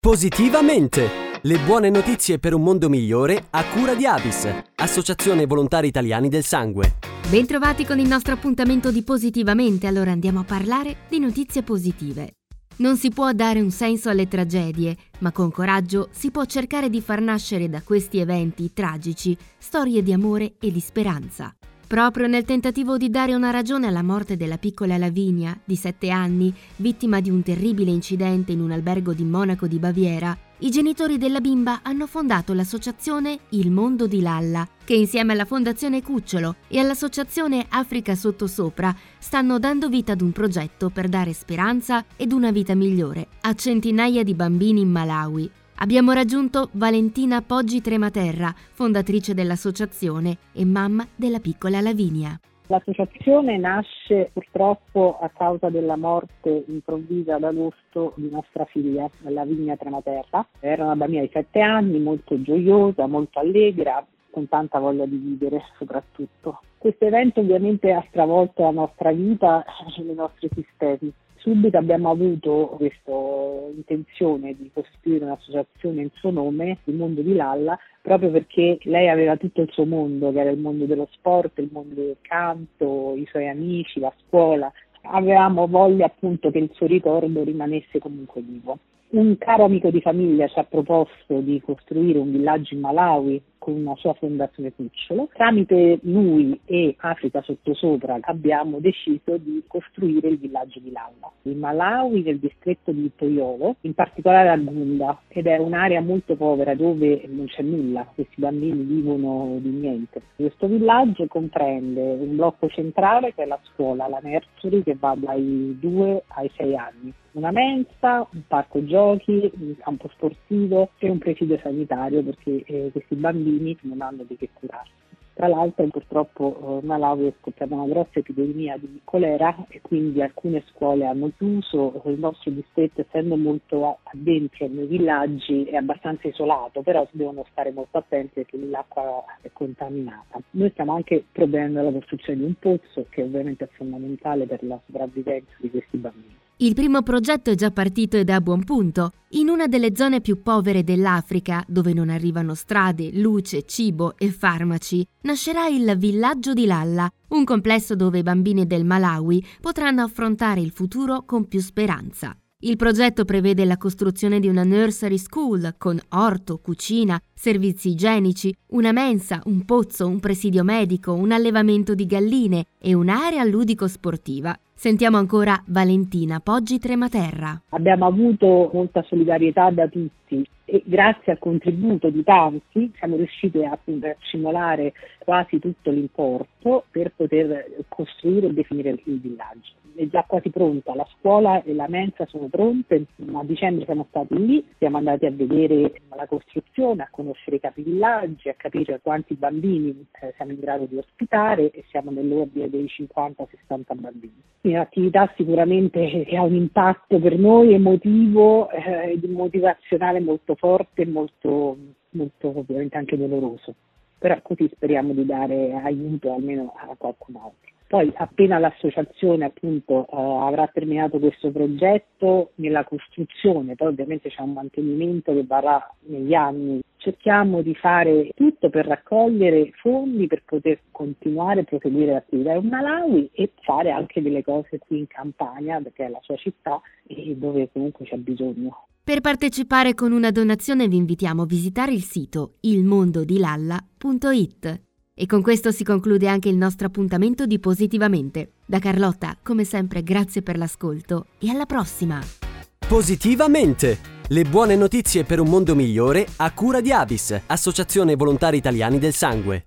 Positivamente! Le buone notizie per un mondo migliore a cura di Avis, Associazione Volontari Italiani del Sangue. Bentrovati con il nostro appuntamento di Positivamente, allora andiamo a parlare di notizie positive. Non si può dare un senso alle tragedie, ma con coraggio si può cercare di far nascere da questi eventi tragici storie di amore e di speranza. Proprio nel tentativo di dare una ragione alla morte della piccola Lavinia, di 7 anni, vittima di un terribile incidente in un albergo di Monaco di Baviera, i genitori della bimba hanno fondato l'associazione Il Mondo di Lalla, che insieme alla Fondazione Cucciolo e all'associazione Africa Sottosopra stanno dando vita ad un progetto per dare speranza ed una vita migliore a centinaia di bambini in Malawi, Abbiamo raggiunto Valentina Poggi Trematerra, fondatrice dell'associazione e mamma della piccola Lavinia. L'associazione nasce purtroppo a causa della morte improvvisa ad agosto di nostra figlia, Lavinia Trematerra. Era una bambina di sette anni, molto gioiosa, molto allegra, con tanta voglia di vivere soprattutto. Questo evento ovviamente ha stravolto la nostra vita e le nostre esistenze subito abbiamo avuto questa intenzione di costituire un'associazione in suo nome, il mondo di Lalla, proprio perché lei aveva tutto il suo mondo, che era il mondo dello sport, il mondo del canto, i suoi amici, la scuola. Avevamo voglia appunto che il suo ricordo rimanesse comunque vivo. Un caro amico di famiglia ci ha proposto di costruire un villaggio in Malawi con una sua fondazione Cucciolo. Tramite lui e Africa Sottosopra abbiamo deciso di costruire il villaggio di Lalla. In Malawi, nel distretto di Toyolo, in particolare a Gunda, ed è un'area molto povera dove non c'è nulla, questi bambini vivono di niente. Questo villaggio comprende un blocco centrale che è la scuola, la nursery che va dai 2 ai 6 anni una mensa, un parco giochi, un campo sportivo e un presidio sanitario perché eh, questi bambini non hanno di che curarsi. Tra l'altro purtroppo eh, Malawi è scoppiata una grossa epidemia di colera e quindi alcune scuole hanno chiuso, il nostro distretto essendo molto addentro nei villaggi è abbastanza isolato, però si devono stare molto attenti perché l'acqua è contaminata. Noi stiamo anche provenendo alla costruzione di un pozzo che ovviamente è fondamentale per la sopravvivenza di questi bambini. Il primo progetto è già partito ed è a buon punto. In una delle zone più povere dell'Africa, dove non arrivano strade, luce, cibo e farmaci, nascerà il Villaggio di Lalla, un complesso dove i bambini del Malawi potranno affrontare il futuro con più speranza. Il progetto prevede la costruzione di una nursery school con orto, cucina, servizi igienici, una mensa, un pozzo, un presidio medico, un allevamento di galline e un'area ludico-sportiva. Sentiamo ancora Valentina Poggi Trematerra. Abbiamo avuto molta solidarietà da tutti e grazie al contributo di tanti siamo riusciti a, simulare quasi tutto l'importo per poter costruire e definire il villaggio è già quasi pronta, la scuola e la mensa sono pronte, a dicembre siamo stati lì, siamo andati a vedere la costruzione, a conoscere i capivillaggi, a capire quanti bambini eh, siamo in grado di ospitare e siamo nell'ordine dei 50-60 bambini. Quindi un'attività sicuramente che ha un impatto per noi emotivo eh, ed motivazionale molto forte e molto, molto ovviamente anche doloroso, però così speriamo di dare aiuto almeno a qualcun altro. Poi appena l'associazione appunto eh, avrà terminato questo progetto nella costruzione, poi ovviamente c'è un mantenimento che varrà negli anni, cerchiamo di fare tutto per raccogliere fondi per poter continuare a proseguire l'attività in Malawi e fare anche delle cose qui in Campania, perché è la sua città e dove comunque c'è bisogno. Per partecipare con una donazione vi invitiamo a visitare il sito ilmondodilalla.it. E con questo si conclude anche il nostro appuntamento di Positivamente. Da Carlotta, come sempre, grazie per l'ascolto e alla prossima! Positivamente! Le buone notizie per un mondo migliore a cura di Avis, Associazione Volontari Italiani del Sangue.